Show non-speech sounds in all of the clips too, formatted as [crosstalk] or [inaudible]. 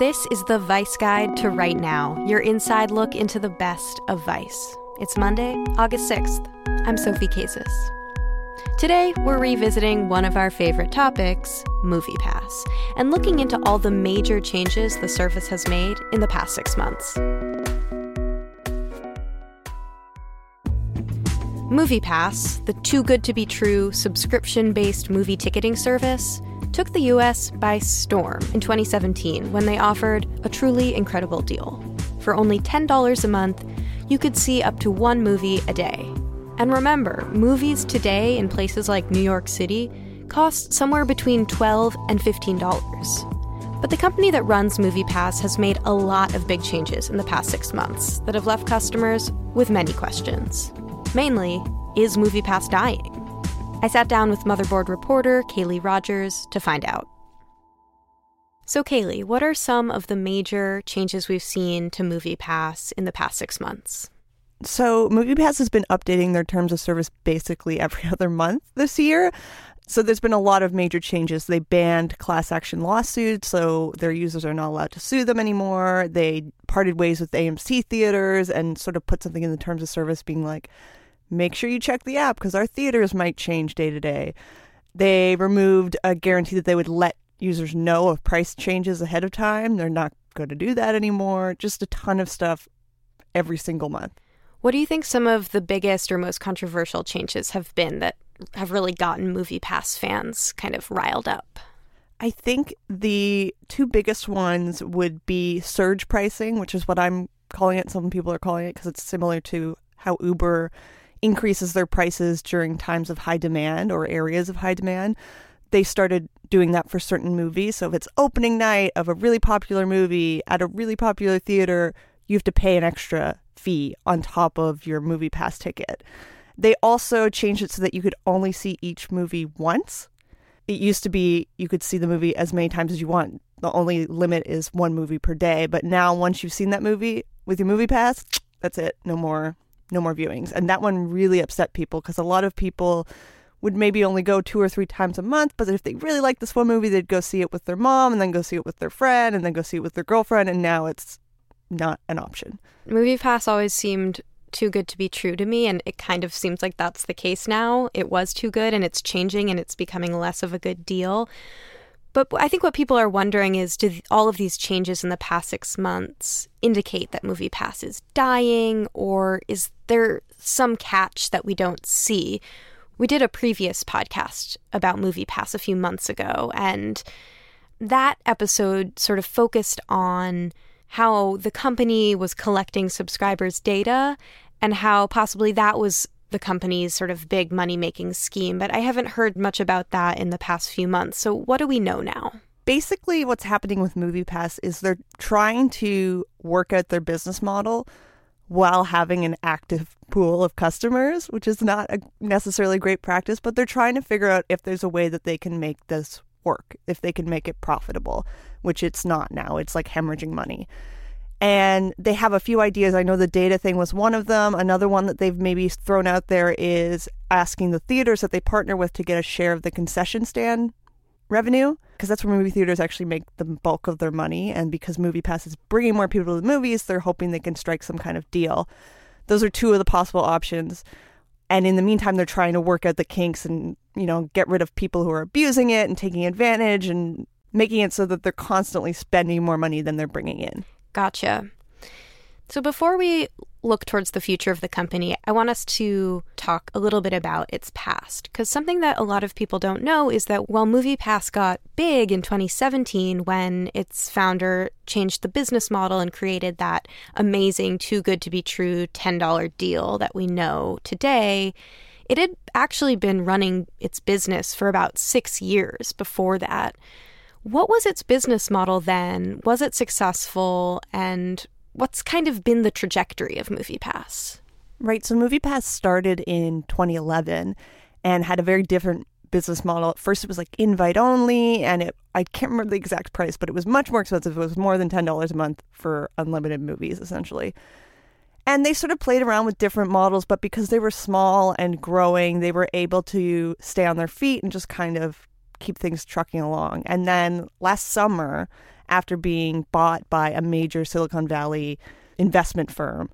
This is the Vice Guide to Right Now, your inside look into the best of Vice. It's Monday, August 6th. I'm Sophie Casas. Today, we're revisiting one of our favorite topics, MoviePass, and looking into all the major changes the service has made in the past six months. MoviePass, the too good to be true subscription based movie ticketing service, took the US by storm in 2017 when they offered a truly incredible deal. For only $10 a month, you could see up to one movie a day. And remember, movies today in places like New York City cost somewhere between 12 and $15. But the company that runs MoviePass has made a lot of big changes in the past six months that have left customers with many questions. Mainly, is MoviePass dying? I sat down with Motherboard reporter Kaleigh Rogers to find out. So, Kaleigh, what are some of the major changes we've seen to MoviePass in the past six months? So, MoviePass has been updating their terms of service basically every [laughs] other month this year. So, there's been a lot of major changes. They banned class action lawsuits, so their users are not allowed to sue them anymore. They parted ways with AMC theaters and sort of put something in the terms of service being like, make sure you check the app because our theaters might change day to day. They removed a guarantee that they would let users know of price changes ahead of time. They're not going to do that anymore. Just a ton of stuff every single month. What do you think some of the biggest or most controversial changes have been that have really gotten MoviePass fans kind of riled up? I think the two biggest ones would be surge pricing, which is what I'm calling it. Some people are calling it because it's similar to how Uber increases their prices during times of high demand or areas of high demand. They started doing that for certain movies. So if it's opening night of a really popular movie at a really popular theater, you have to pay an extra fee on top of your movie pass ticket. They also changed it so that you could only see each movie once. It used to be you could see the movie as many times as you want. The only limit is one movie per day. But now, once you've seen that movie with your movie pass, that's it. No more no more viewings. And that one really upset people because a lot of people would maybe only go two or three times a month, but if they really liked this one movie, they'd go see it with their mom and then go see it with their friend and then go see it with their girlfriend. And now it's not an option. Movie Pass always seemed too good to be true to me, and it kind of seems like that's the case now. It was too good, and it's changing, and it's becoming less of a good deal. But I think what people are wondering is do all of these changes in the past six months indicate that MoviePass is dying, or is there some catch that we don't see? We did a previous podcast about MoviePass a few months ago, and that episode sort of focused on how the company was collecting subscribers' data and how possibly that was the company's sort of big money making scheme, but I haven't heard much about that in the past few months. So, what do we know now? Basically, what's happening with MoviePass is they're trying to work out their business model while having an active pool of customers, which is not a necessarily great practice, but they're trying to figure out if there's a way that they can make this work, if they can make it profitable, which it's not now. It's like hemorrhaging money and they have a few ideas. I know the data thing was one of them. Another one that they've maybe thrown out there is asking the theaters that they partner with to get a share of the concession stand revenue because that's where movie theaters actually make the bulk of their money and because movie pass is bringing more people to the movies, they're hoping they can strike some kind of deal. Those are two of the possible options. And in the meantime, they're trying to work out the kinks and, you know, get rid of people who are abusing it and taking advantage and making it so that they're constantly spending more money than they're bringing in. Gotcha. So before we look towards the future of the company, I want us to talk a little bit about its past. Because something that a lot of people don't know is that while MoviePass got big in 2017 when its founder changed the business model and created that amazing, too good to be true $10 deal that we know today, It had actually been running its business for about six years before that. What was its business model then? Was it successful? And what's kind of been the trajectory of MoviePass? Right. So MoviePass started in 2011 and had a very different business model. At first, it was like invite only, and it I can't remember the exact price, but it was much more expensive. It was more than ten dollars a month for unlimited movies, essentially. And they sort of played around with different models, but because they were small and growing, they were able to stay on their feet and just kind of keep things trucking along. And then last summer, after being bought by a major Silicon Valley investment firm,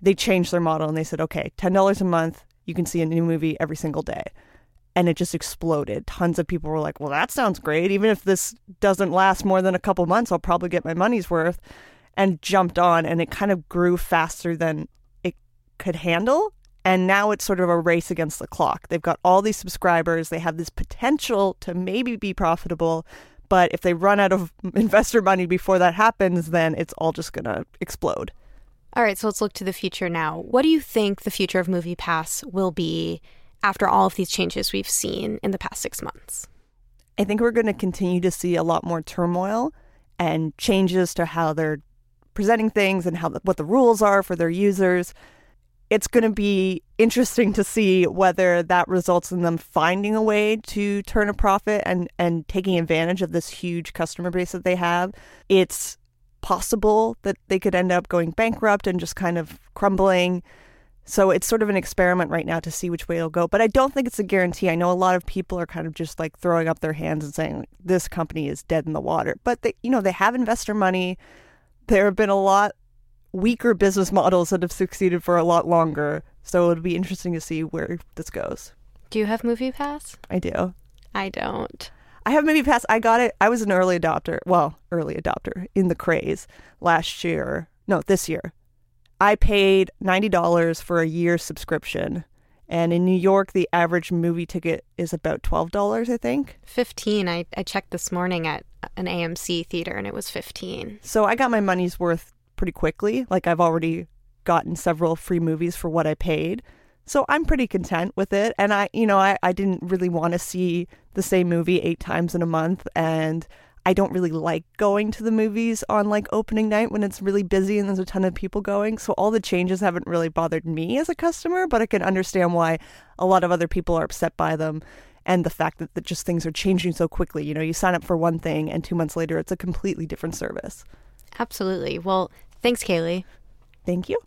they changed their model and they said, okay, $10 a month, you can see a new movie every single day and it just exploded. Tons of people were like, "Well, that sounds great. Even if this doesn't last more than a couple months, I'll probably get my money's worth." And jumped on and it kind of grew faster than it could handle. And now it's sort of a race against the clock. They've got all these subscribers, they have this potential to maybe be profitable, but if they run out of [laughs] investor money before that happens, then it's all just going to explode. All right, so let's look to the future now. What do you think the future of MoviePass will be after all of these changes we've seen in the past six months? I think we're going to continue to see a lot more turmoil and changes to how they're presenting things and how the, what the rules are for their users. It's going to be interesting to see whether that results in them finding a way to turn a profit and and taking advantage of this huge customer base that they have. It's possible that they could end up going bankrupt and just kind of crumbling. So it's sort of an experiment right now to see which way it'll go. But I don't think it's a guarantee. I know a lot of people are kind of just like throwing up their hands and saying this company is dead in the water. But they, you know, they have investor money. There have been a lot weaker business models that have succeeded for a lot longer. So it'll be interesting to see where this goes. Do you have MoviePass? I do. I don't. I have Movie Pass. I got it. I was an early adopter. Well, early adopter in the craze last year. No, this year. I paid $90 for a year subscription. And in New York, the average movie ticket is about $12, I think. 15. I, I checked this morning at an AMC theater and it was 15. So I got my money's worth pretty quickly. Like I've already gotten several free movies for what I paid. So I'm pretty content with it. And I, you know, I, I didn't really want to see the same movie eight times in a month. And I don't really like going to the movies on like opening night when it's really busy and there's a ton of people going. So all the changes haven't really bothered me as a customer, but I can understand why a lot of other people are upset by them and the fact that, that just things are changing so quickly. You know, you sign up for one thing and two months later it's a completely different service. Absolutely. Well, thanks, Kaleigh. Thank you.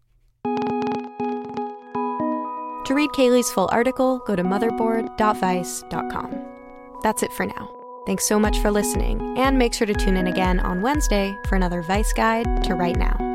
To read Kaleigh's full article, go to motherboard.vice.com. That's it for now. Thanks so much for listening, and make sure to tune in again on Wednesday for another Vice Guide to Right Now.